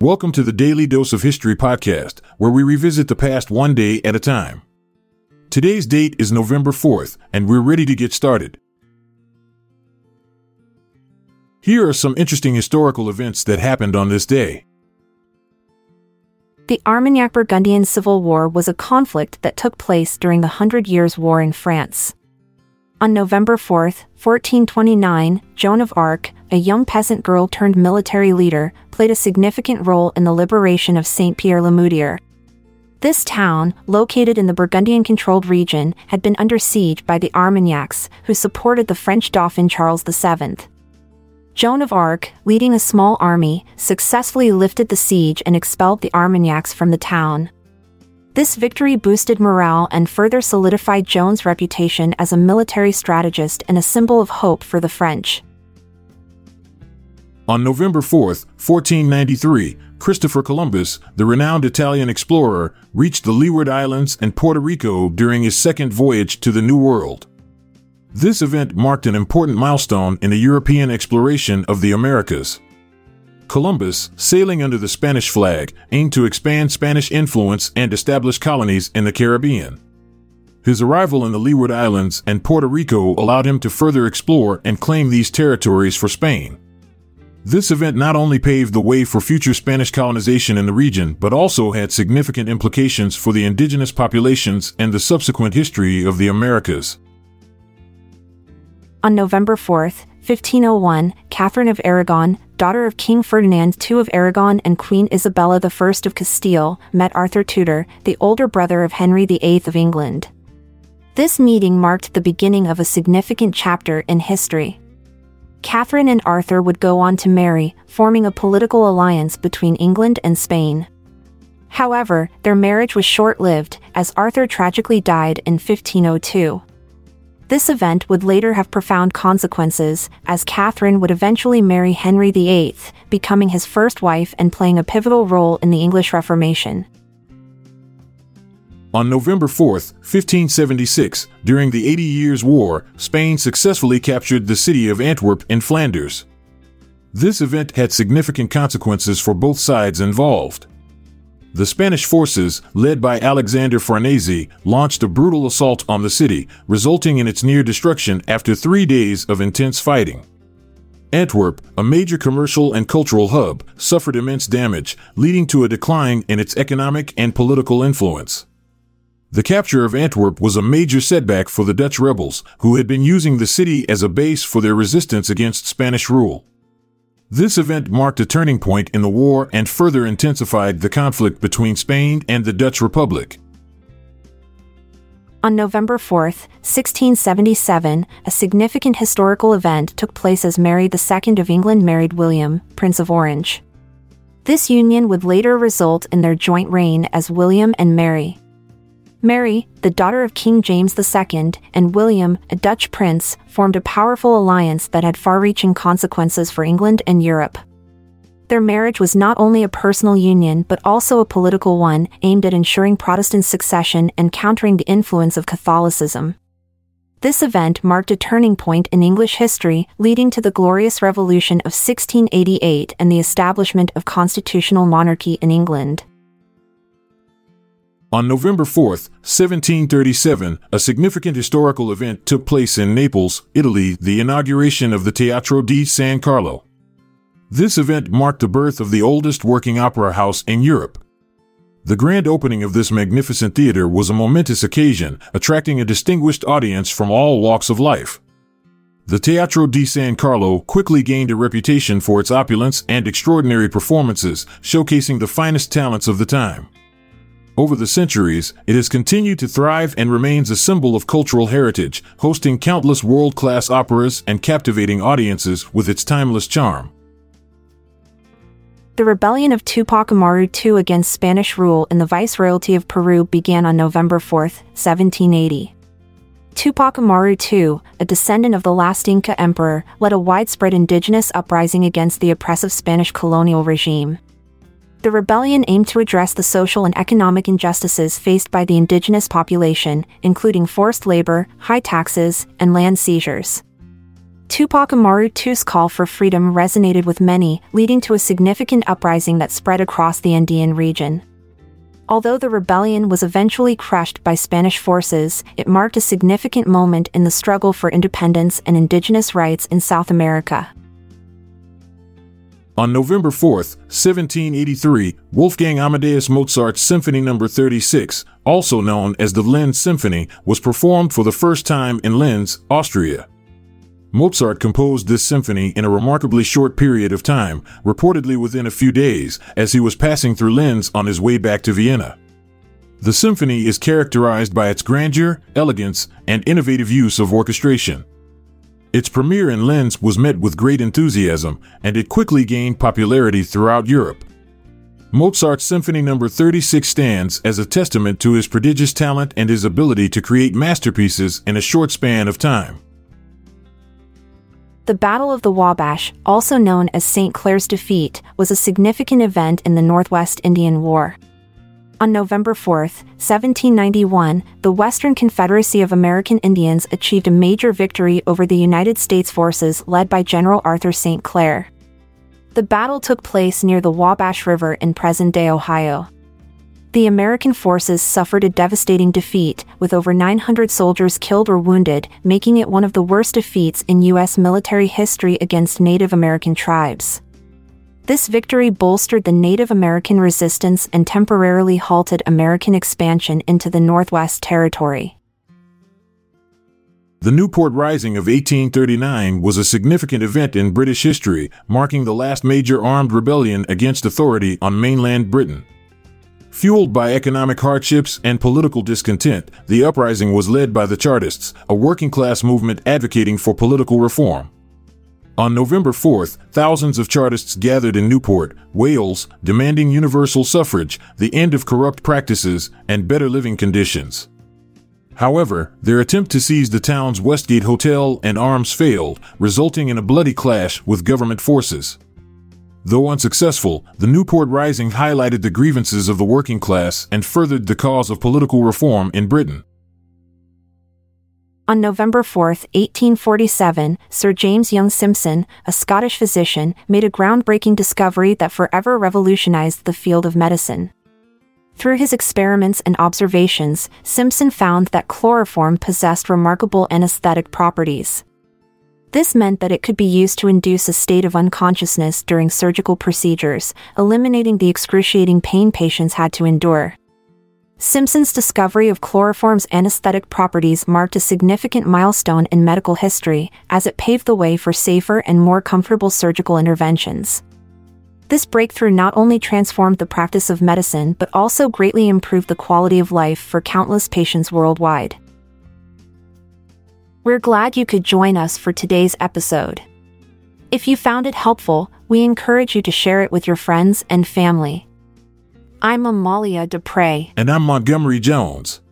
Welcome to the Daily Dose of History podcast, where we revisit the past one day at a time. Today's date is November 4th, and we're ready to get started. Here are some interesting historical events that happened on this day. The Armagnac Burgundian Civil War was a conflict that took place during the Hundred Years' War in France. On November 4, 1429, Joan of Arc, a young peasant girl turned military leader, played a significant role in the liberation of Saint Pierre le Moutier. This town, located in the Burgundian controlled region, had been under siege by the Armagnacs, who supported the French Dauphin Charles VII. Joan of Arc, leading a small army, successfully lifted the siege and expelled the Armagnacs from the town. This victory boosted morale and further solidified Joan's reputation as a military strategist and a symbol of hope for the French. On November 4, 1493, Christopher Columbus, the renowned Italian explorer, reached the Leeward Islands and Puerto Rico during his second voyage to the New World. This event marked an important milestone in the European exploration of the Americas. Columbus, sailing under the Spanish flag, aimed to expand Spanish influence and establish colonies in the Caribbean. His arrival in the Leeward Islands and Puerto Rico allowed him to further explore and claim these territories for Spain. This event not only paved the way for future Spanish colonization in the region, but also had significant implications for the indigenous populations and the subsequent history of the Americas. On November 4th, 1501, Catherine of Aragon, daughter of King Ferdinand II of Aragon and Queen Isabella I of Castile, met Arthur Tudor, the older brother of Henry VIII of England. This meeting marked the beginning of a significant chapter in history. Catherine and Arthur would go on to marry, forming a political alliance between England and Spain. However, their marriage was short lived, as Arthur tragically died in 1502. This event would later have profound consequences, as Catherine would eventually marry Henry VIII, becoming his first wife and playing a pivotal role in the English Reformation. On November 4, 1576, during the Eighty Years' War, Spain successfully captured the city of Antwerp in Flanders. This event had significant consequences for both sides involved. The Spanish forces, led by Alexander Farnese, launched a brutal assault on the city, resulting in its near destruction after three days of intense fighting. Antwerp, a major commercial and cultural hub, suffered immense damage, leading to a decline in its economic and political influence. The capture of Antwerp was a major setback for the Dutch rebels, who had been using the city as a base for their resistance against Spanish rule. This event marked a turning point in the war and further intensified the conflict between Spain and the Dutch Republic. On November 4, 1677, a significant historical event took place as Mary II of England married William, Prince of Orange. This union would later result in their joint reign as William and Mary. Mary, the daughter of King James II, and William, a Dutch prince, formed a powerful alliance that had far reaching consequences for England and Europe. Their marriage was not only a personal union but also a political one aimed at ensuring Protestant succession and countering the influence of Catholicism. This event marked a turning point in English history, leading to the Glorious Revolution of 1688 and the establishment of constitutional monarchy in England. On November 4, 1737, a significant historical event took place in Naples, Italy, the inauguration of the Teatro di San Carlo. This event marked the birth of the oldest working opera house in Europe. The grand opening of this magnificent theater was a momentous occasion, attracting a distinguished audience from all walks of life. The Teatro di San Carlo quickly gained a reputation for its opulence and extraordinary performances, showcasing the finest talents of the time. Over the centuries, it has continued to thrive and remains a symbol of cultural heritage, hosting countless world class operas and captivating audiences with its timeless charm. The rebellion of Tupac Amaru II against Spanish rule in the Viceroyalty of Peru began on November 4, 1780. Tupac Amaru II, a descendant of the last Inca emperor, led a widespread indigenous uprising against the oppressive Spanish colonial regime. The rebellion aimed to address the social and economic injustices faced by the indigenous population, including forced labor, high taxes, and land seizures. Tupac Amaru II's call for freedom resonated with many, leading to a significant uprising that spread across the Andean region. Although the rebellion was eventually crushed by Spanish forces, it marked a significant moment in the struggle for independence and indigenous rights in South America. On November 4, 1783, Wolfgang Amadeus Mozart's Symphony No. 36, also known as the Linz Symphony, was performed for the first time in Linz, Austria. Mozart composed this symphony in a remarkably short period of time, reportedly within a few days, as he was passing through Linz on his way back to Vienna. The symphony is characterized by its grandeur, elegance, and innovative use of orchestration. Its premiere in Linz was met with great enthusiasm, and it quickly gained popularity throughout Europe. Mozart's Symphony No. 36 stands as a testament to his prodigious talent and his ability to create masterpieces in a short span of time. The Battle of the Wabash, also known as St. Clair's defeat, was a significant event in the Northwest Indian War. On November 4, 1791, the Western Confederacy of American Indians achieved a major victory over the United States forces led by General Arthur St. Clair. The battle took place near the Wabash River in present day Ohio the American forces suffered a devastating defeat, with over 900 soldiers killed or wounded, making it one of the worst defeats in U.S. military history against Native American tribes. This victory bolstered the Native American resistance and temporarily halted American expansion into the Northwest Territory. The Newport Rising of 1839 was a significant event in British history, marking the last major armed rebellion against authority on mainland Britain. Fueled by economic hardships and political discontent, the uprising was led by the Chartists, a working class movement advocating for political reform. On November 4th, thousands of Chartists gathered in Newport, Wales, demanding universal suffrage, the end of corrupt practices, and better living conditions. However, their attempt to seize the town's Westgate Hotel and arms failed, resulting in a bloody clash with government forces. Though unsuccessful, the Newport Rising highlighted the grievances of the working class and furthered the cause of political reform in Britain. On November 4, 1847, Sir James Young Simpson, a Scottish physician, made a groundbreaking discovery that forever revolutionized the field of medicine. Through his experiments and observations, Simpson found that chloroform possessed remarkable anesthetic properties. This meant that it could be used to induce a state of unconsciousness during surgical procedures, eliminating the excruciating pain patients had to endure. Simpson's discovery of chloroform's anesthetic properties marked a significant milestone in medical history, as it paved the way for safer and more comfortable surgical interventions. This breakthrough not only transformed the practice of medicine but also greatly improved the quality of life for countless patients worldwide. We're glad you could join us for today's episode. If you found it helpful, we encourage you to share it with your friends and family. I'm Amalia Dupre. And I'm Montgomery Jones.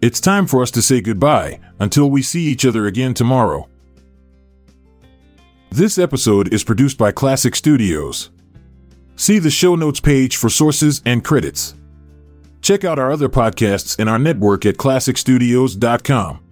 It's time for us to say goodbye until we see each other again tomorrow. This episode is produced by Klassic Studios. See the show notes page for sources and credits. Check out our other podcasts in our network at klassicstudios.com.